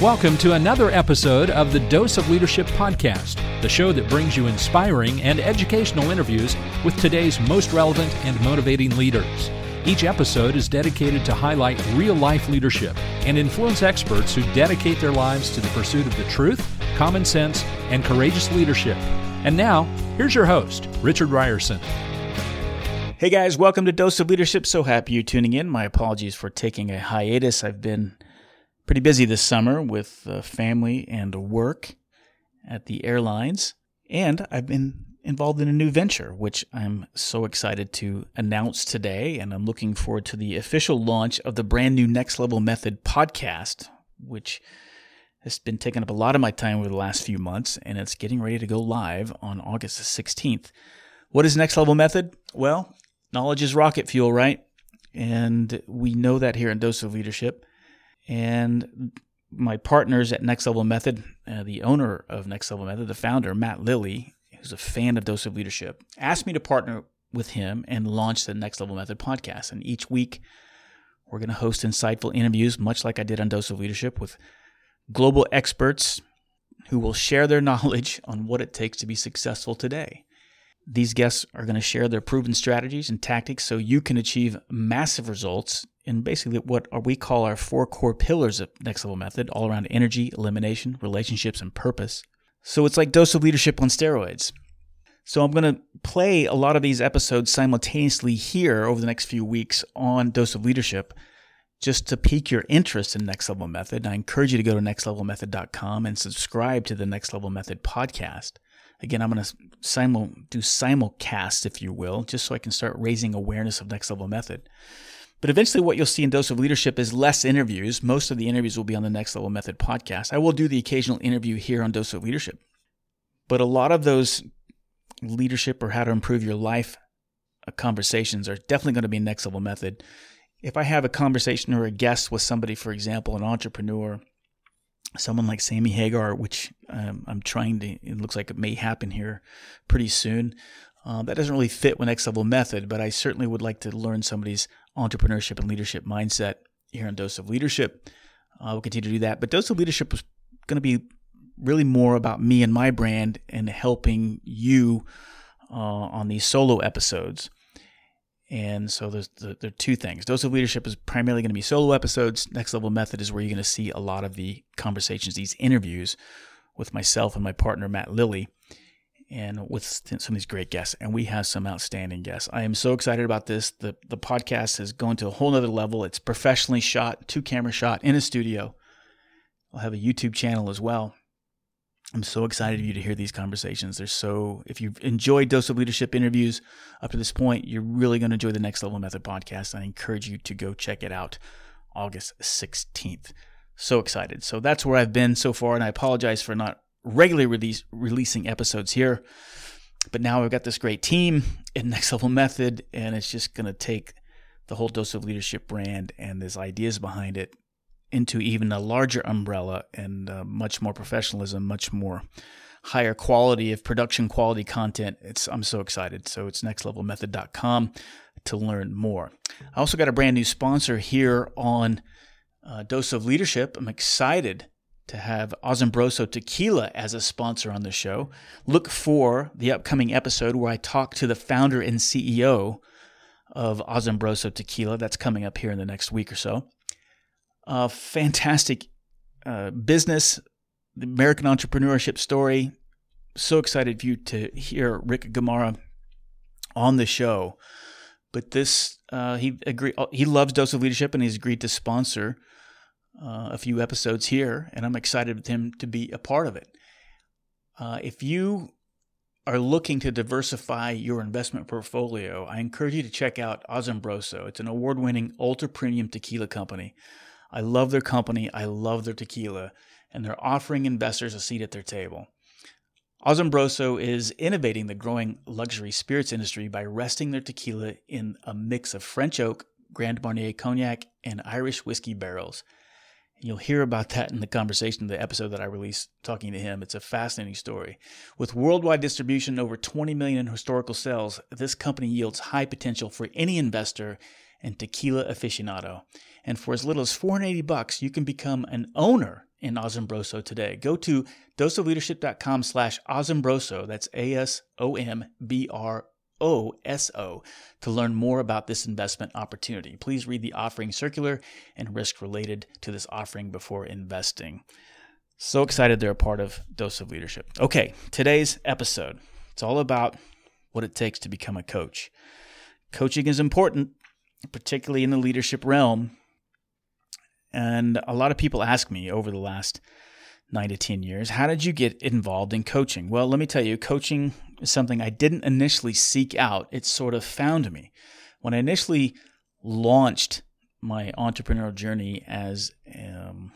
Welcome to another episode of the Dose of Leadership podcast, the show that brings you inspiring and educational interviews with today's most relevant and motivating leaders. Each episode is dedicated to highlight real life leadership and influence experts who dedicate their lives to the pursuit of the truth, common sense, and courageous leadership. And now, here's your host, Richard Rierson. Hey guys, welcome to Dose of Leadership. So happy you're tuning in. My apologies for taking a hiatus. I've been pretty busy this summer with uh, family and work at the airlines, and I've been involved in a new venture, which I'm so excited to announce today. And I'm looking forward to the official launch of the brand new Next Level Method podcast, which has been taking up a lot of my time over the last few months, and it's getting ready to go live on August the 16th. What is Next Level Method? Well, knowledge is rocket fuel, right? And we know that here in Dose of Leadership. And my partners at Next Level Method, uh, the owner of Next Level Method, the founder, Matt Lilly, who's a fan of Dose of Leadership, asked me to partner with him and launch the Next Level Method podcast. And each week, we're going to host insightful interviews, much like I did on Dose of Leadership, with global experts who will share their knowledge on what it takes to be successful today. These guests are going to share their proven strategies and tactics so you can achieve massive results in basically what we call our four core pillars of Next Level Method, all around energy, elimination, relationships, and purpose. So it's like dose of leadership on steroids. So I'm going to play a lot of these episodes simultaneously here over the next few weeks on Dose of Leadership just to pique your interest in Next Level Method. I encourage you to go to nextlevelmethod.com and subscribe to the Next Level Method podcast. Again, I'm going to simul do simulcast, if you will, just so I can start raising awareness of Next Level Method. But eventually, what you'll see in Dose of Leadership is less interviews. Most of the interviews will be on the Next Level Method podcast. I will do the occasional interview here on Dose of Leadership. But a lot of those leadership or how to improve your life uh, conversations are definitely going to be Next Level Method. If I have a conversation or a guest with somebody, for example, an entrepreneur, someone like Sammy Hagar, which um, I'm trying to, it looks like it may happen here pretty soon. Um, that doesn't really fit with Next Level Method, but I certainly would like to learn somebody's entrepreneurship and leadership mindset here on Dose of Leadership. Uh, we'll continue to do that. But Dose of Leadership was going to be really more about me and my brand and helping you uh, on these solo episodes. And so there's the, there are two things. Dose of Leadership is primarily going to be solo episodes. Next Level Method is where you're going to see a lot of the conversations, these interviews with myself and my partner, Matt Lilly and with some of these great guests. And we have some outstanding guests. I am so excited about this. The the podcast has gone to a whole nother level. It's professionally shot, two camera shot in a studio. I'll have a YouTube channel as well. I'm so excited for you to hear these conversations. They're so if you've enjoyed Dose of Leadership interviews up to this point, you're really going to enjoy the Next Level Method podcast. I encourage you to go check it out August 16th. So excited. So that's where I've been so far, and I apologize for not regularly release, releasing episodes here. But now we've got this great team in Next Level Method, and it's just going to take the whole Dose of Leadership brand and there's ideas behind it into even a larger umbrella and uh, much more professionalism, much more higher quality of production quality content. It's I'm so excited. So it's nextlevelmethod.com to learn more. I also got a brand new sponsor here on uh, Dose of Leadership. I'm excited to have Asombroso Tequila as a sponsor on the show. Look for the upcoming episode where I talk to the founder and CEO of Asombroso Tequila. That's coming up here in the next week or so. A fantastic uh, business, the American entrepreneurship story. So excited for you to hear Rick Gamara on the show. But this, uh, he agreed. He loves Dose of Leadership, and he's agreed to sponsor uh, a few episodes here, and I'm excited with him to be a part of it. Uh, if you are looking to diversify your investment portfolio, I encourage you to check out Asombroso. It's an award winning ultra premium tequila company. I love their company, I love their tequila, and they're offering investors a seat at their table. Asombroso is innovating the growing luxury spirits industry by resting their tequila in a mix of French oak, Grand Marnier cognac, and Irish whiskey barrels. You'll hear about that in the conversation, the episode that I released talking to him. It's a fascinating story. With worldwide distribution over 20 million in historical sales, this company yields high potential for any investor and tequila aficionado. And for as little as 480 bucks, you can become an owner in Asombroso today. Go to doseofleadership.com slash Asombroso, that's A-S-O-M-B-R-O-S-O, to learn more about this investment opportunity. Please read the offering circular and risk related to this offering before investing. So excited they're a part of Dose of Leadership. Okay, today's episode. It's all about what it takes to become a coach. Coaching is important, particularly in the leadership realm. And a lot of people ask me over the last nine to 10 years, how did you get involved in coaching? Well, let me tell you, coaching is something I didn't initially seek out. It sort of found me. When I initially launched my entrepreneurial journey as um,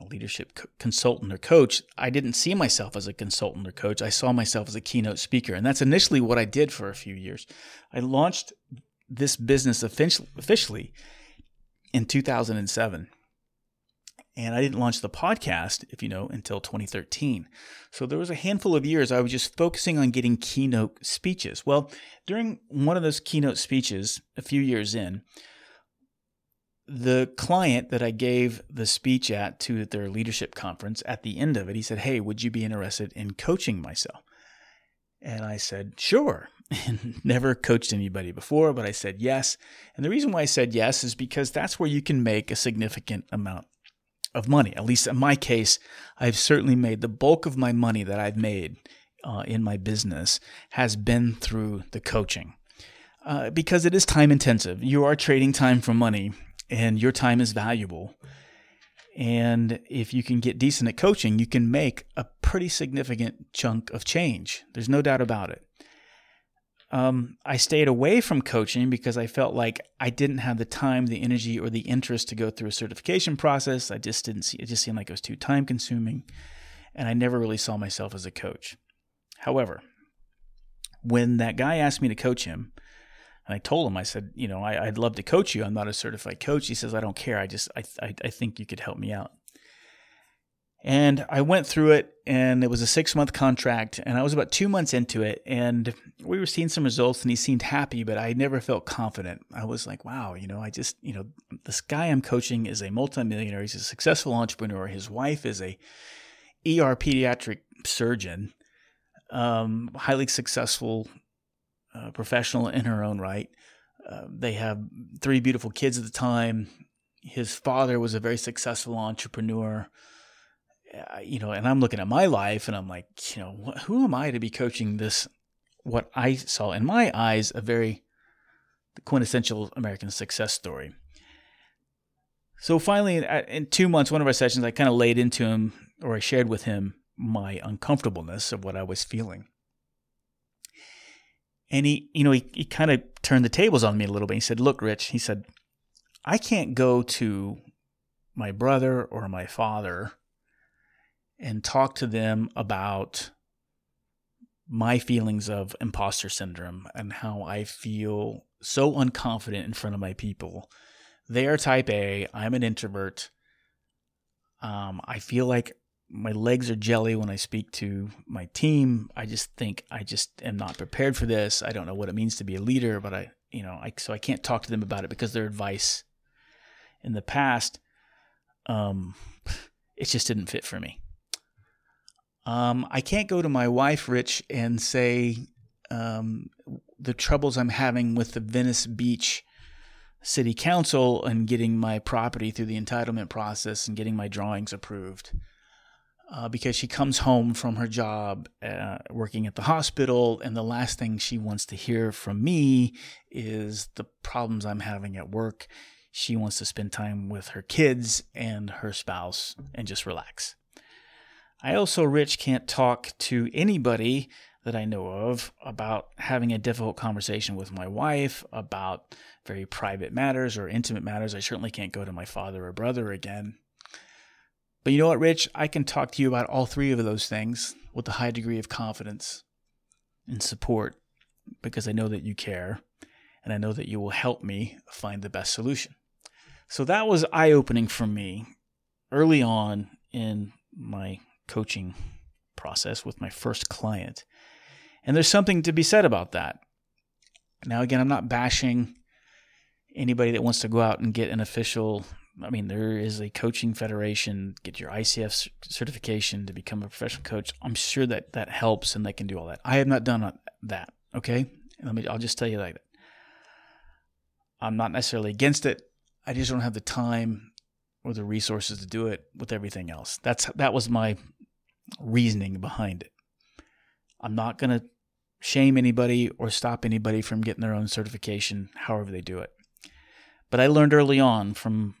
a leadership co- consultant or coach, I didn't see myself as a consultant or coach. I saw myself as a keynote speaker. And that's initially what I did for a few years. I launched this business officially in 2007. And I didn't launch the podcast, if you know, until 2013. So there was a handful of years I was just focusing on getting keynote speeches. Well, during one of those keynote speeches, a few years in, the client that I gave the speech at to their leadership conference, at the end of it, he said, Hey, would you be interested in coaching myself? And I said, Sure. And never coached anybody before, but I said yes. And the reason why I said yes is because that's where you can make a significant amount of money. At least in my case, I've certainly made the bulk of my money that I've made uh, in my business has been through the coaching. Uh, because it is time intensive. You are trading time for money and your time is valuable. And if you can get decent at coaching, you can make a pretty significant chunk of change. There's no doubt about it. Um, I stayed away from coaching because I felt like I didn't have the time, the energy, or the interest to go through a certification process. I just didn't see it; just seemed like it was too time consuming, and I never really saw myself as a coach. However, when that guy asked me to coach him, and I told him, I said, you know, I, would love to coach you. I'm not a certified coach. He says, I don't care. I just, I, I, I think you could help me out. And I went through it, and it was a six month contract, and I was about two months into it, and we were seeing some results, and he seemed happy, but I never felt confident. I was like, wow, you know, I just, you know, this guy I'm coaching is a multimillionaire. He's a successful entrepreneur. His wife is a ER pediatric surgeon, um, highly successful uh, professional in her own right. Uh, they have three beautiful kids at the time. His father was a very successful entrepreneur. Uh, you know, and I'm looking at my life and I'm like, you know, wh- who am I to be coaching this? What I saw in my eyes, a very quintessential American success story. So finally, in two months, one of our sessions, I kind of laid into him or I shared with him my uncomfortableness of what I was feeling. And he, you know, he, he kind of turned the tables on me a little bit. He said, Look, Rich, he said, I can't go to my brother or my father and talk to them about my feelings of imposter syndrome and how I feel so unconfident in front of my people. They are type A, I'm an introvert. Um, I feel like my legs are jelly when I speak to my team. I just think I just am not prepared for this. I don't know what it means to be a leader, but I, you know, I so I can't talk to them about it because their advice in the past, um, it just didn't fit for me. Um, I can't go to my wife, Rich, and say um, the troubles I'm having with the Venice Beach City Council and getting my property through the entitlement process and getting my drawings approved uh, because she comes home from her job uh, working at the hospital, and the last thing she wants to hear from me is the problems I'm having at work. She wants to spend time with her kids and her spouse and just relax. I also, Rich, can't talk to anybody that I know of about having a difficult conversation with my wife about very private matters or intimate matters. I certainly can't go to my father or brother again but you know what, Rich? I can talk to you about all three of those things with a high degree of confidence and support because I know that you care and I know that you will help me find the best solution. So that was eye opening for me early on in my coaching process with my first client. And there's something to be said about that. Now, again, I'm not bashing anybody that wants to go out and get an official I mean, there is a coaching federation. Get your ICF certification to become a professional coach. I'm sure that that helps, and they can do all that. I have not done that. Okay, let me. I'll just tell you like that. I'm not necessarily against it. I just don't have the time or the resources to do it with everything else. That's that was my reasoning behind it. I'm not going to shame anybody or stop anybody from getting their own certification however they do it. But I learned early on from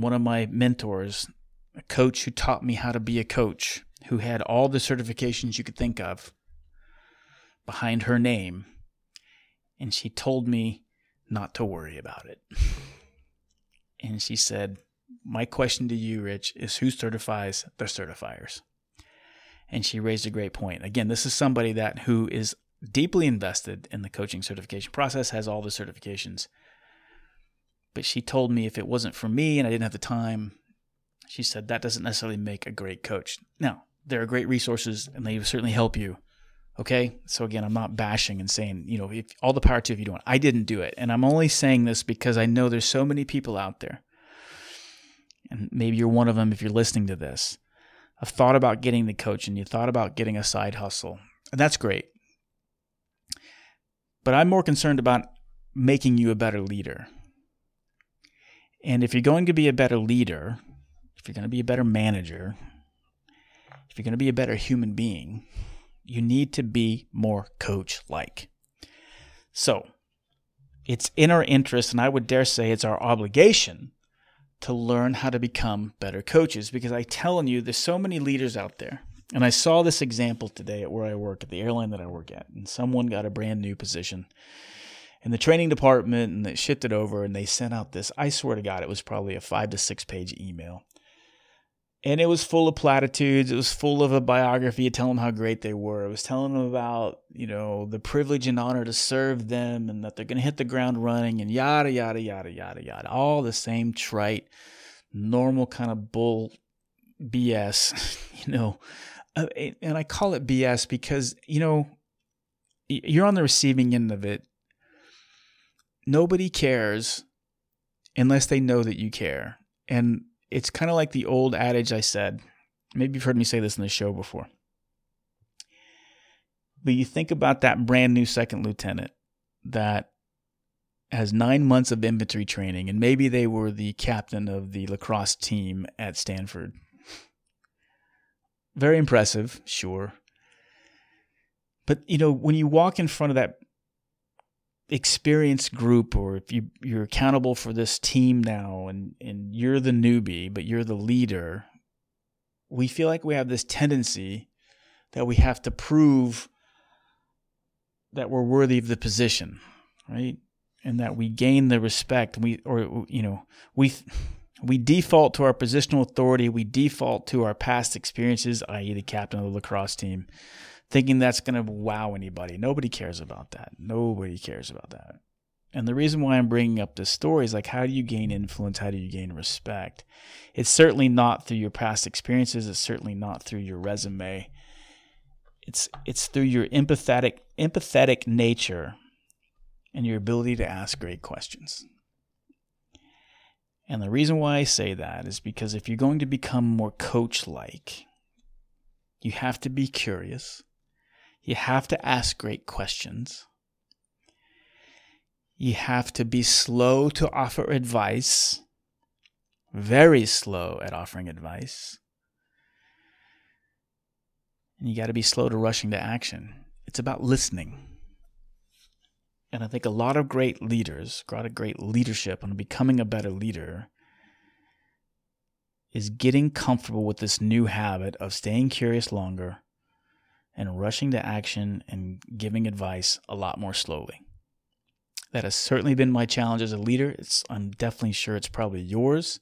one of my mentors, a coach who taught me how to be a coach, who had all the certifications you could think of behind her name. And she told me not to worry about it. And she said, My question to you, Rich, is who certifies the certifiers? And she raised a great point. Again, this is somebody that who is deeply invested in the coaching certification process, has all the certifications. But she told me if it wasn't for me and I didn't have the time, she said that doesn't necessarily make a great coach. Now, there are great resources and they certainly help you. Okay. So again, I'm not bashing and saying, you know, if all the power to if you don't. I didn't do it. And I'm only saying this because I know there's so many people out there. And maybe you're one of them if you're listening to this. I've thought about getting the coach and you thought about getting a side hustle. And that's great. But I'm more concerned about making you a better leader. And if you're going to be a better leader, if you're going to be a better manager, if you're going to be a better human being, you need to be more coach like. So, it's in our interest, and I would dare say it's our obligation to learn how to become better coaches because I'm telling you, there's so many leaders out there. And I saw this example today at where I work, at the airline that I work at, and someone got a brand new position in the training department and they shipped it over and they sent out this. I swear to God, it was probably a five to six page email and it was full of platitudes. It was full of a biography, telling them how great they were. It was telling them about, you know, the privilege and honor to serve them and that they're going to hit the ground running and yada, yada, yada, yada, yada. All the same trite, normal kind of bull BS, you know. Uh, and I call it BS because, you know, you're on the receiving end of it. Nobody cares unless they know that you care. And it's kind of like the old adage I said. Maybe you've heard me say this in the show before. But you think about that brand new second lieutenant that has nine months of infantry training, and maybe they were the captain of the lacrosse team at Stanford. Very impressive, sure. But you know, when you walk in front of that experienced group or if you you're accountable for this team now and and you're the newbie but you're the leader we feel like we have this tendency that we have to prove that we're worthy of the position right? And that we gain the respect. We or you know we we default to our positional authority. We default to our past experiences i.e. the captain of the lacrosse team thinking that's going to wow anybody. Nobody cares about that. Nobody cares about that. And the reason why I'm bringing up this story is like, how do you gain influence? How do you gain respect? It's certainly not through your past experiences. It's certainly not through your resume. It's it's through your empathetic empathetic nature and your ability to ask great questions. And the reason why I say that is because if you're going to become more coach like, you have to be curious. You have to ask great questions. You have to be slow to offer advice, very slow at offering advice. And you got to be slow to rushing to action. It's about listening. And I think a lot of great leaders, got a lot of great leadership on becoming a better leader is getting comfortable with this new habit of staying curious longer and rushing to action and giving advice a lot more slowly. That has certainly been my challenge as a leader. It's, I'm definitely sure it's probably yours.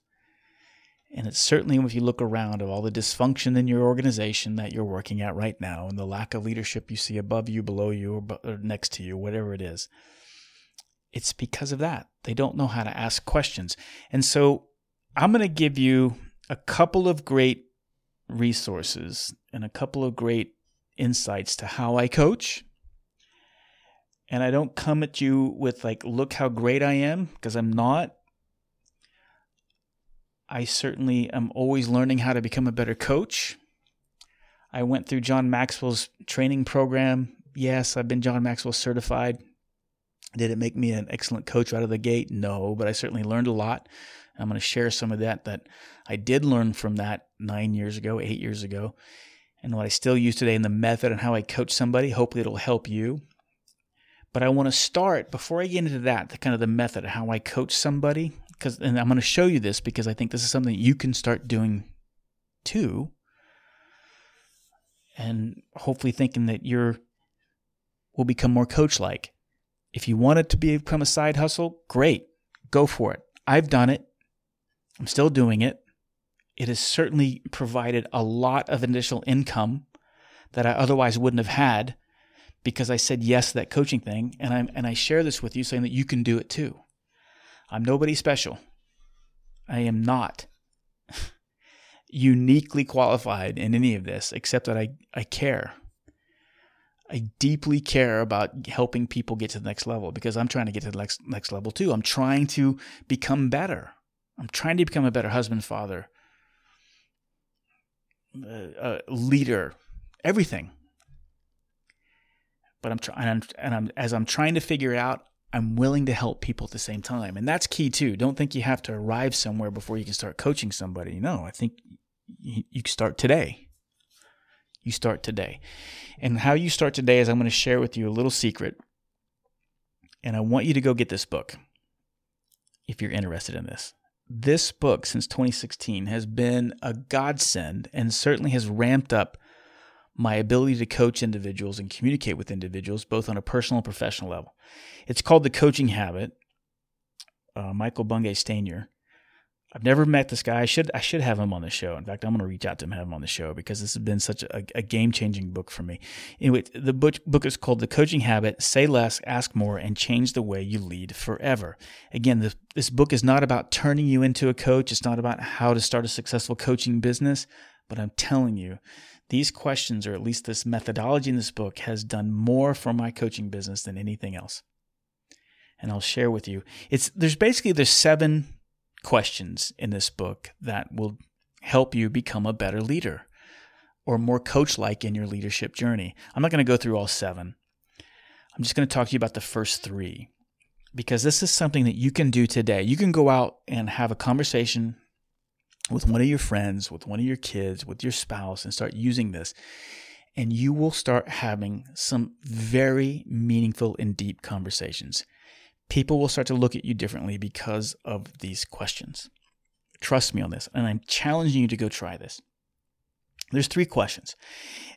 And it's certainly, if you look around, of all the dysfunction in your organization that you're working at right now and the lack of leadership you see above you, below you, or next to you, whatever it is, it's because of that. They don't know how to ask questions. And so I'm going to give you a couple of great resources and a couple of great insights to how I coach And I don't come at you with, like, look how great I am, because I'm not. I certainly am always learning how to become a better coach. I went through John Maxwell's training program. Yes, I've been John Maxwell certified. Did it make me an excellent coach out of the gate? No, but I certainly learned a lot. I'm going to share some of that that I did learn from that nine years ago, eight years ago, and what I still use today in the method and how I coach somebody. Hopefully, it'll help you. But I want to start before I get into that, the kind of the method how I coach somebody, because and I'm going to show you this because I think this is something you can start doing too, and hopefully thinking that you're will become more coach like. If you want it to become a side hustle, great, go for it. I've done it. I'm still doing it. It has certainly provided a lot of additional income that I otherwise wouldn't have had because I said yes to that coaching thing. And I and I share this with you saying that you can do it too. I'm nobody special. I am not uniquely qualified in any of this, except that I, I care. I deeply care about helping people get to the next level because I'm trying to get to the next next level too. I'm trying to become better. I'm trying to become a better husband, father, a, leader, everything. But I'm trying, and, and I'm as I'm trying to figure out, I'm willing to help people at the same time, and that's key too. Don't think you have to arrive somewhere before you can start coaching somebody. No, I think you, you start today. You start today. And how you start today is I'm going to share with you a little secret. And I want you to go get this book if you're interested in this. This book, since 2016, has been a godsend and certainly has ramped up my ability to coach individuals and communicate with individuals, both on a personal and professional level. It's called The Coaching Habit. Uh, Michael Bungay Stanier. I've never met this guy. I should I should have him on the show. In fact, I'm going to reach out to him, and have him on the show because this has been such a, a game changing book for me. Anyway, the book, book is called The Coaching Habit: Say Less, Ask More, and Change the Way You Lead Forever. Again, this, this book is not about turning you into a coach. It's not about how to start a successful coaching business. But I'm telling you, these questions, or at least this methodology in this book, has done more for my coaching business than anything else. And I'll share with you. It's there's basically there's seven questions in this book that will help you become a better leader or more coach like in your leadership journey. I'm not going to go through all seven. I'm just going to talk to you about the first three because this is something that you can do today. You can go out and have a conversation with one of your friends, with one of your kids, with your spouse, and start using this. And you will start having some very meaningful and deep conversations people will start to look at you differently because of these questions. Trust me on this. And I'm challenging you to go try this. There's three questions.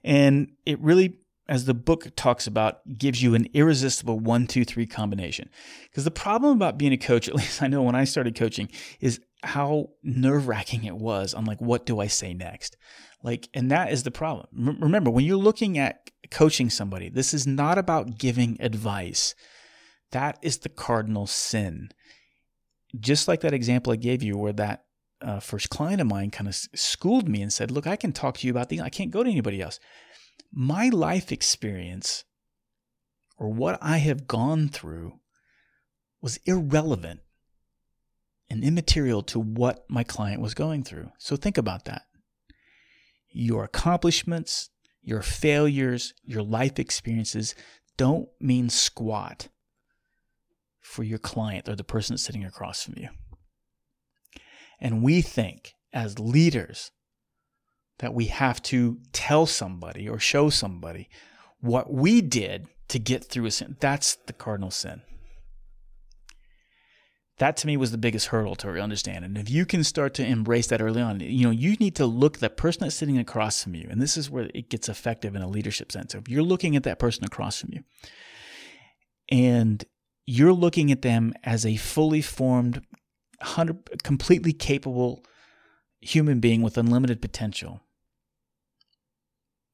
And it really, as the book talks about, gives you an irresistible one, two, three combination. Because the problem about being a coach, at least I know when I started coaching, is how nerve wracking it was. I'm like, what do I say next? Like, and that is the problem. remember, when you're looking at coaching somebody, this is not about giving advice. That is the cardinal sin. Just like that example I gave you, where that uh, first client of mine kind of schooled me and said, Look, I can talk to you about things, I can't go to anybody else. My life experience or what I have gone through was irrelevant and immaterial to what my client was going through. So think about that. Your accomplishments, your failures, your life experiences don't mean squat for your client or the person that's sitting across from you. And we think as leaders that we have to tell somebody or show somebody what we did to get through a sin. That's the cardinal sin. That to me was the biggest hurdle to understand. And if you can start to embrace that early on, you know, you need to look the person that's sitting across from you, and this is where it gets effective in a leadership sense. If you're looking at that person across from you, and you're looking at them as a fully formed, 100, completely capable human being with unlimited potential.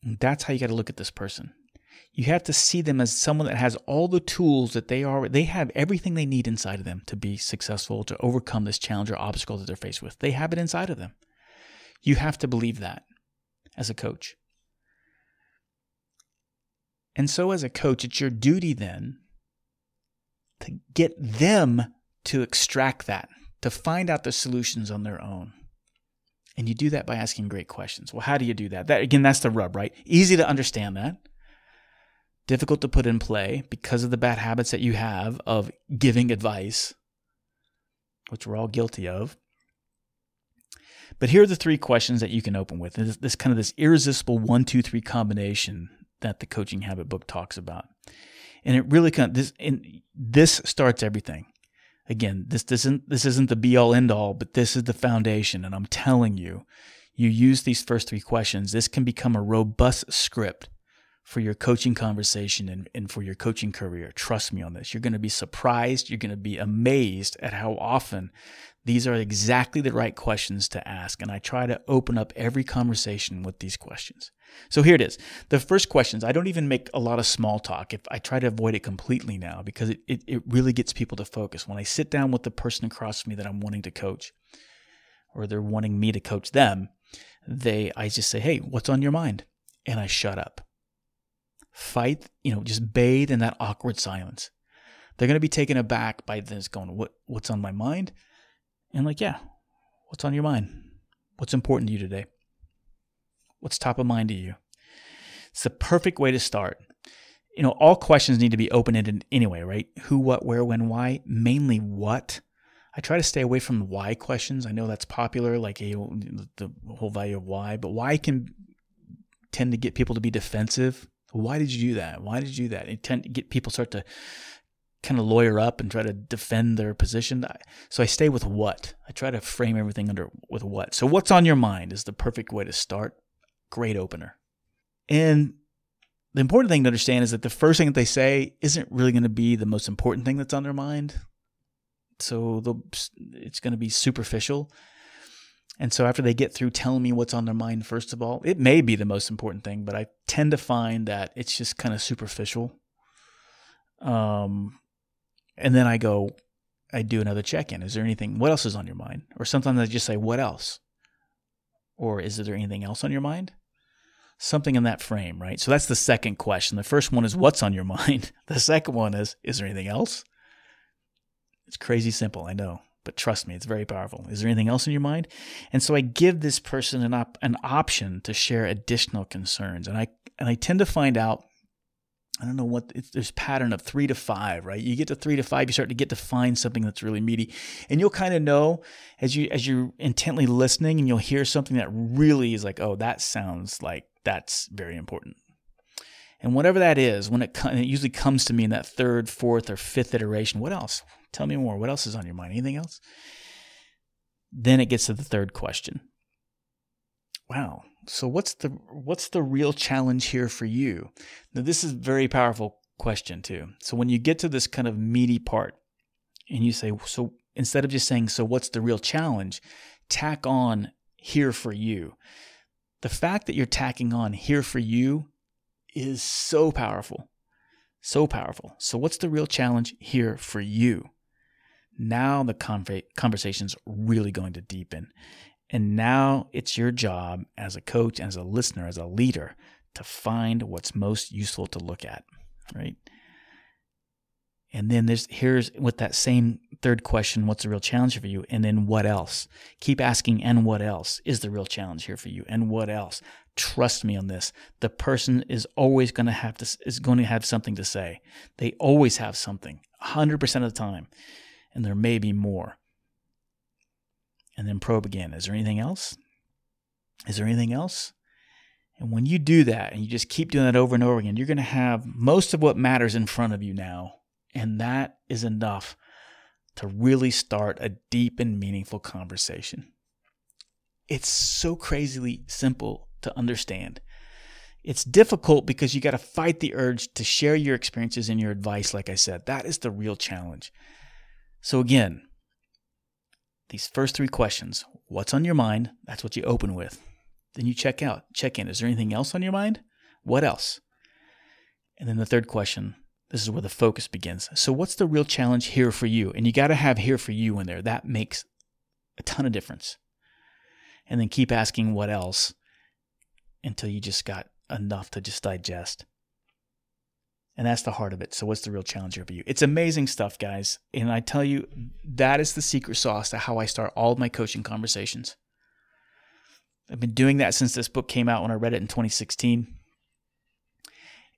And that's how you got to look at this person. You have to see them as someone that has all the tools that they are, they have everything they need inside of them to be successful, to overcome this challenge or obstacle that they're faced with. They have it inside of them. You have to believe that as a coach. And so, as a coach, it's your duty then to get them to extract that, to find out the solutions on their own. And you do that by asking great questions. Well, how do you do that? That again, that's the rub, right? Easy to understand that. Difficult to put in play because of the bad habits that you have of giving advice, which we're all guilty of. But here are the three questions that you can open with. This, this kind of this irresistible one, two, three combination that the coaching habit book talks about. And it really kind of this and this starts everything. Again, this isn't this isn't the be all end all, but this is the foundation. And I'm telling you, you use these first three questions, this can become a robust script for your coaching conversation and, and for your coaching career. Trust me on this. You're going to be surprised. You're going to be amazed at how often these are exactly the right questions to ask. And I try to open up every conversation with these questions. So here it is. The first questions, I don't even make a lot of small talk. If I try to avoid it completely now because it, it, it really gets people to focus. When I sit down with the person across from me that I'm wanting to coach, or they're wanting me to coach them, they I just say, Hey, what's on your mind? And I shut up fight, you know, just bathe in that awkward silence. They're going to be taken aback by this going, what, what's on my mind? And like, yeah, what's on your mind? What's important to you today? What's top of mind to you? It's the perfect way to start. You know, all questions need to be open ended anyway, right? Who, what, where, when, why, mainly what. I try to stay away from why questions. I know that's popular, like the whole value of why, but why can tend to get people to be defensive why did you do that? Why did you do that? It tend to get people start to kind of lawyer up and try to defend their position. So I stay with what. I try to frame everything under with what. So what's on your mind is the perfect way to start. Great opener. And the important thing to understand is that the first thing that they say isn't really going to be the most important thing that's on their mind. So it's going to be superficial. And so after they get through telling me what's on their mind, first of all, it may be the most important thing, but I tend to find that it's just kind of superficial. Um, and then I go, I do another check in. Is there anything, what else is on your mind? Or sometimes I just say, what else? Or is there anything else on your mind? Something in that frame, right? So that's the second question. The first one is, what's on your mind? The second one is, is there anything else? It's crazy simple, I know. But trust me, it's very powerful. Is there anything else in your mind? And so I give this person an op- an option to share additional concerns, and I and I tend to find out. I don't know what there's pattern of three to five, right? You get to three to five, you start to get to find something that's really meaty, and you'll kind of know as you as you're intently listening, and you'll hear something that really is like, oh, that sounds like that's very important. And whatever that is, when it, it usually comes to me in that third, fourth, or fifth iteration, what else? Tell me more. What else is on your mind? Anything else? Then it gets to the third question. Wow. So what's the what's the real challenge here for you? Now this is a very powerful question too. So when you get to this kind of meaty part and you say so instead of just saying so what's the real challenge, tack on here for you. The fact that you're tacking on here for you is so powerful. So powerful. So, what's the real challenge here for you? Now the conversation's really going to deepen. And now it's your job as a coach, as a listener, as a leader to find what's most useful to look at, right? And then there's here's with that same third question, what's the real challenge for you? And then what else? Keep asking, and what else is the real challenge here for you? And what else? Trust me on this. The person is always going to have to is going to have something to say. They always have something, 100% of the time. And there may be more. And then probe again. Is there anything else? Is there anything else? And when you do that and you just keep doing that over and over again, you're going to have most of what matters in front of you now and that is enough to really start a deep and meaningful conversation. It's so crazily simple to understand. It's difficult because you got to fight the urge to share your experiences and your advice, like I said. That is the real challenge. So, again, these first three questions what's on your mind? That's what you open with. Then you check out, check in. Is there anything else on your mind? What else? And then the third question this is where the focus begins. So, what's the real challenge here for you? And you got to have here for you in there. That makes a ton of difference. And then keep asking what else until you just got enough to just digest. And that's the heart of it. So, what's the real challenge here for you? It's amazing stuff, guys. And I tell you, that is the secret sauce to how I start all of my coaching conversations. I've been doing that since this book came out when I read it in 2016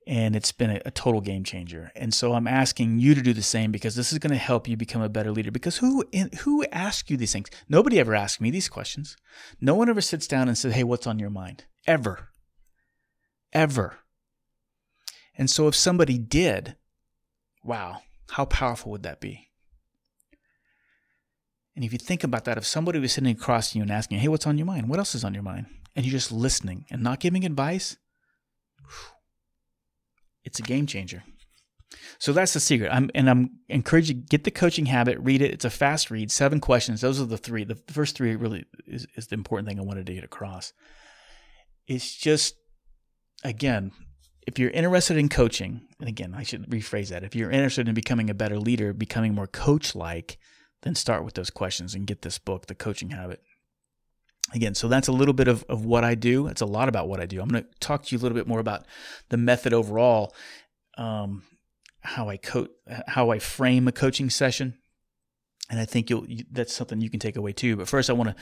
and it's been a, a, total game changer. And so I'm asking you to do the same because this is going to help you become a better leader. Because who who asks you these things? Nobody ever asks me these questions. No one ever sits down and says, "Hey, what's on your mind?" Ever, ever. And so if somebody did, wow, how powerful would that be? And if you think about that, if somebody was sitting across you and asking, "Hey, what's on your mind? What else is on your mind?" and you're just listening and not giving advice. It's a game changer. So that's the secret. I'm and I'm encouraging you get the coaching habit, read it. It's a fast read, seven questions. Those are the three. The first three really is, is the important thing I wanted to get across. It's just again, if you're interested in coaching, and again, I should rephrase that. If you're interested in becoming a better leader, becoming more coach like, then start with those questions and get this book, The Coaching Habit. Again so that's a little bit of, of what i do. It's a lot about what i do. I'm going to talk to you a little bit more about the method overall um, how i coach how i frame a coaching session. And i think you'll you, that's something you can take away too. But first i want to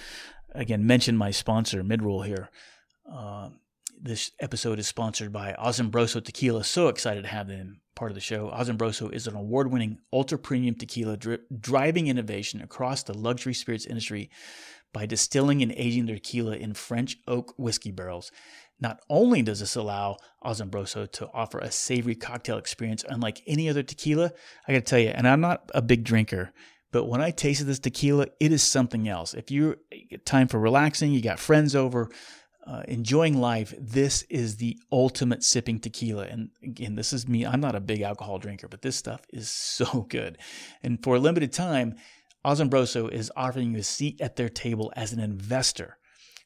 again mention my sponsor midroll here. Uh, this episode is sponsored by Asombroso Tequila. So excited to have them part of the show. Asombroso is an award winning ultra premium tequila dri- driving innovation across the luxury spirits industry by distilling and aging their tequila in French oak whiskey barrels. Not only does this allow Asombroso to offer a savory cocktail experience unlike any other tequila, I gotta tell you, and I'm not a big drinker, but when I tasted this tequila, it is something else. If you get eh, time for relaxing, you got friends over, uh, enjoying life, this is the ultimate sipping tequila. And again, this is me. I'm not a big alcohol drinker, but this stuff is so good. And for a limited time, Asombroso is offering you a seat at their table as an investor.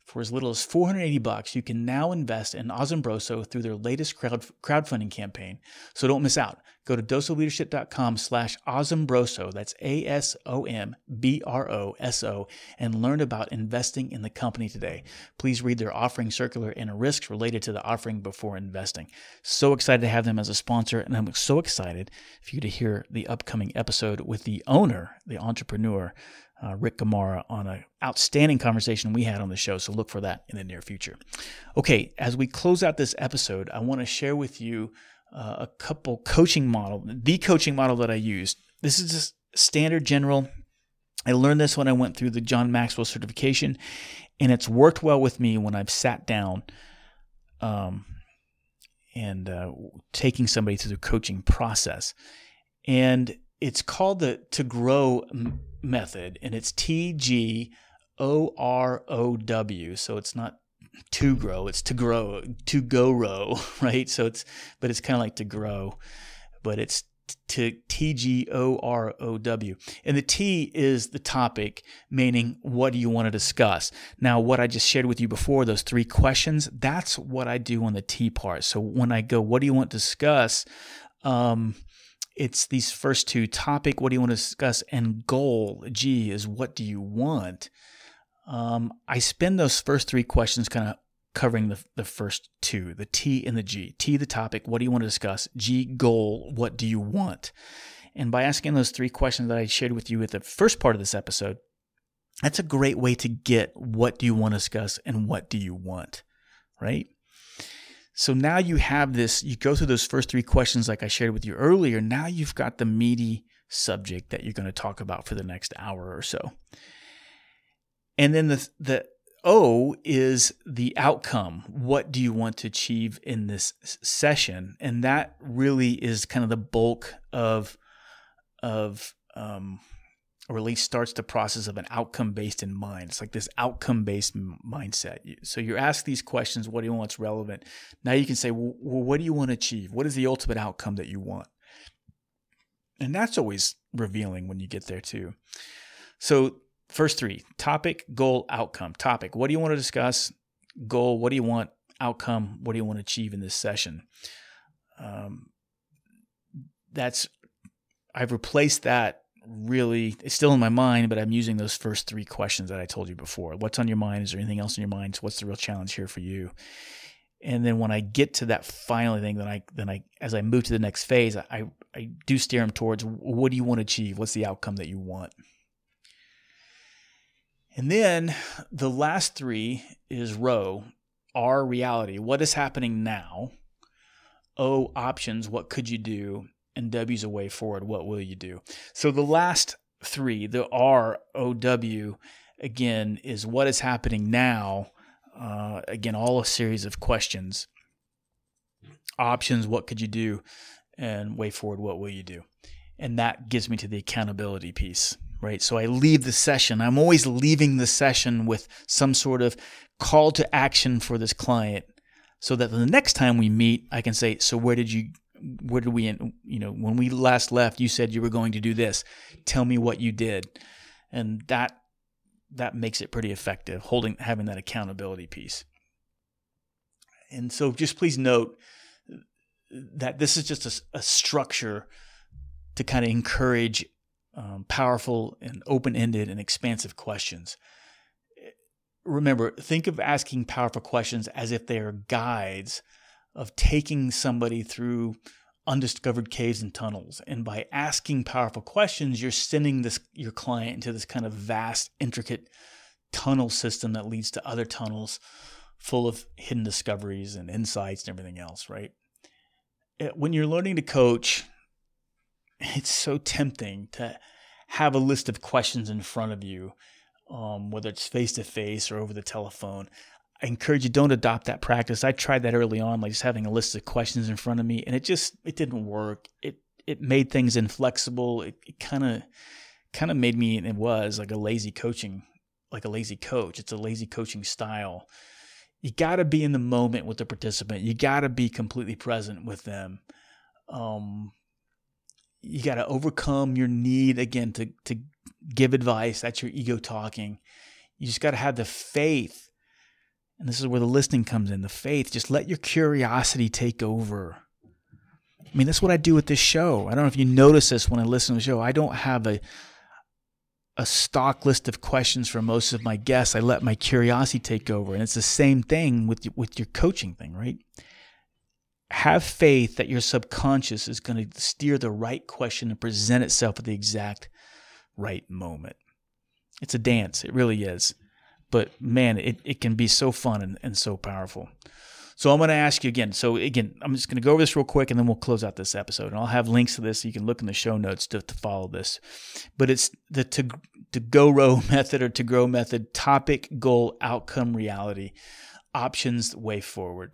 For as little as 480 bucks, you can now invest in Asombroso through their latest crowd, crowdfunding campaign. So don't miss out. Go to doseofleadership.com slash Asombroso, that's A-S-O-M-B-R-O-S-O, and learn about investing in the company today. Please read their offering circular and risks related to the offering before investing. So excited to have them as a sponsor, and I'm so excited for you to hear the upcoming episode with the owner, the entrepreneur, uh, Rick Gamara on an outstanding conversation we had on the show. So look for that in the near future. Okay, as we close out this episode, I want to share with you uh, a couple coaching model, the coaching model that I used. This is just standard general. I learned this when I went through the John Maxwell certification, and it's worked well with me when I've sat down um, and uh, taking somebody through the coaching process. And it's called the To Grow method, and it's T G O R O W. So it's not to grow, it's to grow, to go row, right? So it's, but it's kind of like to grow, but it's to T G O R O W. And the T is the topic, meaning what do you want to discuss? Now, what I just shared with you before, those three questions, that's what I do on the T part. So when I go, what do you want to discuss? Um, it's these first two topic, what do you want to discuss? And goal, G, is what do you want? Um, I spend those first three questions kind of covering the, the first two the T and the G. T, the topic, what do you want to discuss? G, goal, what do you want? And by asking those three questions that I shared with you at the first part of this episode, that's a great way to get what do you want to discuss and what do you want, right? So now you have this, you go through those first three questions like I shared with you earlier. Now you've got the meaty subject that you're going to talk about for the next hour or so. And then the the O is the outcome. What do you want to achieve in this session? And that really is kind of the bulk of of um, or at least starts the process of an outcome based in mind. It's like this outcome based mindset. So you ask these questions: What do you want? What's relevant? Now you can say, well, what do you want to achieve? What is the ultimate outcome that you want? And that's always revealing when you get there too. So First three topic, goal, outcome. Topic, what do you want to discuss? Goal, what do you want? Outcome, what do you want to achieve in this session? Um, that's, I've replaced that really, it's still in my mind, but I'm using those first three questions that I told you before. What's on your mind? Is there anything else in your mind? What's the real challenge here for you? And then when I get to that final thing, then I then I as I move to the next phase, I I do steer them towards what do you want to achieve? What's the outcome that you want? And then the last three is row, R reality. What is happening now? O options, what could you do? And W's a way forward, what will you do? So the last three, the R O W, again, is what is happening now. Uh, again, all a series of questions. Options, what could you do? And way forward, what will you do? And that gives me to the accountability piece, right? So I leave the session. I'm always leaving the session with some sort of call to action for this client so that the next time we meet, I can say, so where did you where did we you know when we last left you said you were going to do this tell me what you did and that that makes it pretty effective holding having that accountability piece and so just please note that this is just a, a structure to kind of encourage um, powerful and open-ended and expansive questions remember think of asking powerful questions as if they are guides of taking somebody through undiscovered caves and tunnels. And by asking powerful questions, you're sending this your client into this kind of vast, intricate tunnel system that leads to other tunnels full of hidden discoveries and insights and everything else, right? When you're learning to coach, it's so tempting to have a list of questions in front of you, um, whether it's face to face or over the telephone. I encourage you don't adopt that practice. I tried that early on, like just having a list of questions in front of me, and it just it didn't work. It it made things inflexible. It kind of kind of made me it was like a lazy coaching, like a lazy coach. It's a lazy coaching style. You got to be in the moment with the participant. You got to be completely present with them. Um, you got to overcome your need again to to give advice. That's your ego talking. You just got to have the faith and this is where the listening comes in the faith. Just let your curiosity take over. I mean, that's what I do with this show. I don't know if you notice this when I listen to the show. I don't have a a stock list of questions for most of my guests. I let my curiosity take over. And it's the same thing with with your coaching thing, right? Have faith that your subconscious is going to steer the right question and present itself at the exact right moment. It's a dance. It really is but man, it, it can be so fun and, and so powerful. So I'm going to ask you again. So again, I'm just going to go over this real quick and then we'll close out this episode. And I'll have links to this so you can look in the show notes to, to follow this. But it's the to, to go row method or to grow method, topic, goal, outcome, reality, options, way forward.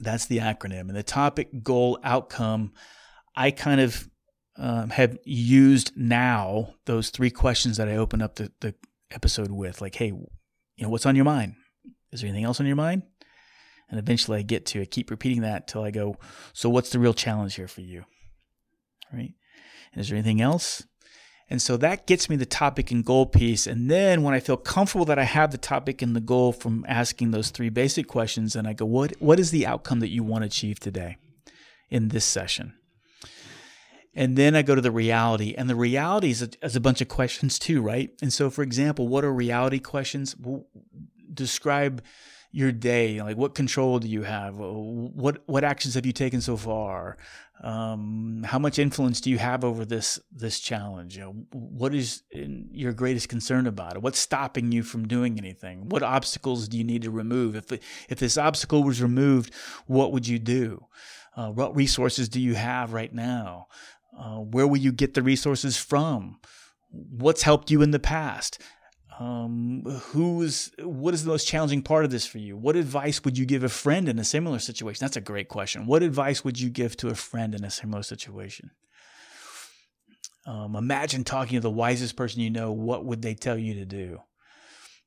That's the acronym. And the topic, goal, outcome, I kind of um, have used now those three questions that I open up the, the episode with, like, hey, you know, what's on your mind? Is there anything else on your mind? And eventually I get to, keep repeating that till I go, so what's the real challenge here for you? Right? And is there anything else? And so that gets me the topic and goal piece. And then when I feel comfortable that I have the topic and the goal from asking those three basic questions, then I go, what, what is the outcome that you want to achieve today in this session? And then I go to the reality, and the reality is a, is a bunch of questions too, right? And so, for example, what are reality questions? Describe your day. Like, what control do you have? What what actions have you taken so far? Um, how much influence do you have over this this challenge? You know, what is your greatest concern about it? What's stopping you from doing anything? What obstacles do you need to remove? If if this obstacle was removed, what would you do? Uh, what resources do you have right now? Uh, where will you get the resources from? What's helped you in the past? Um, who's what is the most challenging part of this for you? What advice would you give a friend in a similar situation? That's a great question. What advice would you give to a friend in a similar situation? Um, imagine talking to the wisest person you know. What would they tell you to do?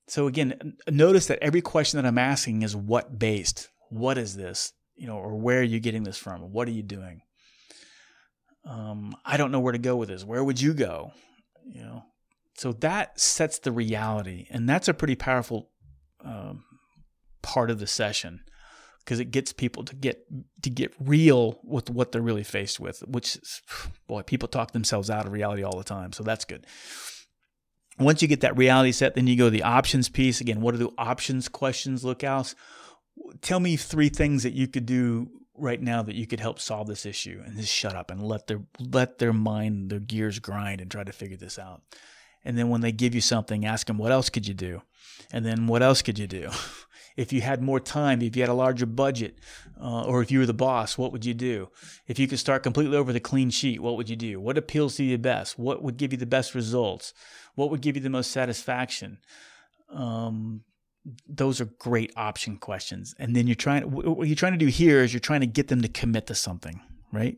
So again, notice that every question that I'm asking is what based. What is this? You know, or where are you getting this from? What are you doing? um, I don't know where to go with this. Where would you go? You know, so that sets the reality, and that's a pretty powerful um, part of the session because it gets people to get to get real with what they're really faced with. Which, is, boy, people talk themselves out of reality all the time, so that's good. Once you get that reality set, then you go to the options piece. Again, what are the options questions look out? tell me three things that you could do right now that you could help solve this issue and just shut up and let their let their mind their gears grind and try to figure this out and then when they give you something ask them what else could you do? And then what else could you do? If you had more time if you had a larger budget uh, or if you were the boss what would you do? If you could start completely over the clean sheet what would you do? What appeals to you best? What would give you the best results? What would give you the most satisfaction? Um, those are great option questions. And then you're trying what you're trying to do here is you're trying to get them to commit to something, right?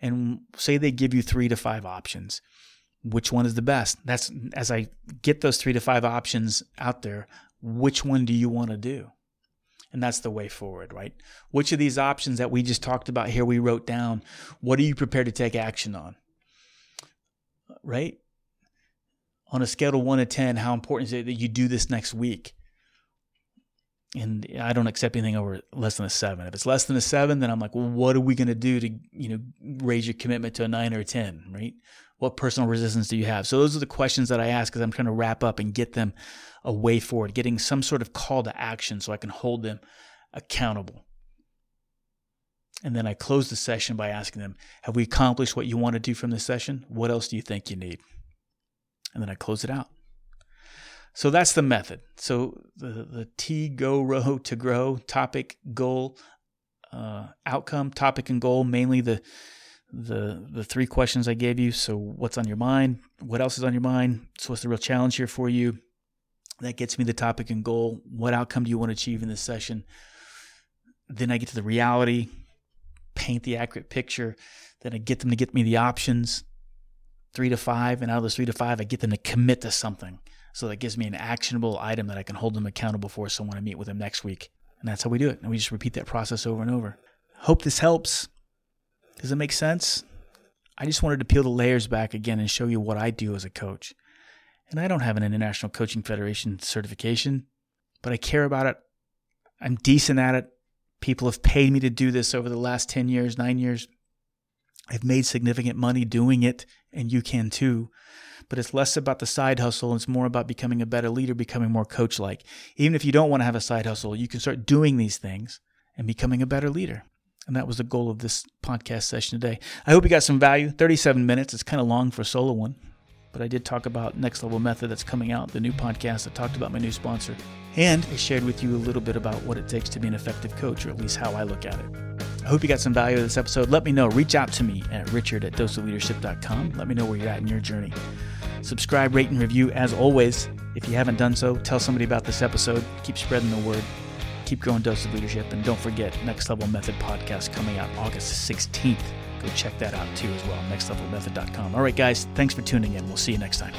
And say they give you 3 to 5 options. Which one is the best? That's as I get those 3 to 5 options out there, which one do you want to do? And that's the way forward, right? Which of these options that we just talked about here we wrote down, what are you prepared to take action on? Right? On a scale of 1 to 10, how important is it that you do this next week? and I don't accept anything over less than a seven. If it's less than a seven, then I'm like, well, what are we going to do to you know raise your commitment to a nine or a ten, right? What personal resistance do you have? So those are the questions that I ask as I'm trying to wrap up and get them a way forward, getting some sort of call to action so I can hold them accountable. And then I close the session by asking them, have we accomplished what you want to do from this session? What else do you think you need? And then I close it out. So that's the method. So the, the T, go, row, to grow, topic, goal, uh, outcome, topic, and goal, mainly the the the three questions I gave you. So what's on your mind? What else is on your mind? So what's the real challenge here for you? That gets me the topic and goal. What outcome do you want to achieve in this session? Then I get to the reality, paint the accurate picture. Then I get them to get me the options, three to five, and out of those three to five, I get them to commit to something. So that gives me an actionable item that I can hold them accountable for so when I meet with them next week. And that's how we do it. And we just repeat that process over and over. Hope this helps. Does it make sense? I just wanted to peel the layers back again and show you what I do as a coach. And I don't have an International Coaching Federation certification, but I care about it. I'm decent at it. People have paid me to do this over the last 10 years, nine years. I've made significant money doing it, and you can too but it's less about the side hustle. It's more about becoming a better leader, becoming more coach like. Even if you don't want to have a side hustle, you can start doing these things and becoming a better leader. And that was the goal of this podcast session today. I hope you got some value. 37 minutes. It's kind of long for a solo one, but I did talk about Next Level Method that's coming out, the new podcast. I talked about my new sponsor. And I shared with you a little bit about what it takes to be an effective coach, or at least how I look at it. I hope you got some value of this episode. Let me know. Reach out to me at richard at doseofleadership.com. Let me know where you're at in your journey. Subscribe, rate, and review as always. If you haven't done so, tell somebody about this episode. Keep spreading the word. Keep growing Dose of Leadership. And don't forget, Next Level Method podcast coming out August 16th. Go check that out too as well, nextlevelmethod.com. All right, guys, thanks for tuning in. We'll see you next time.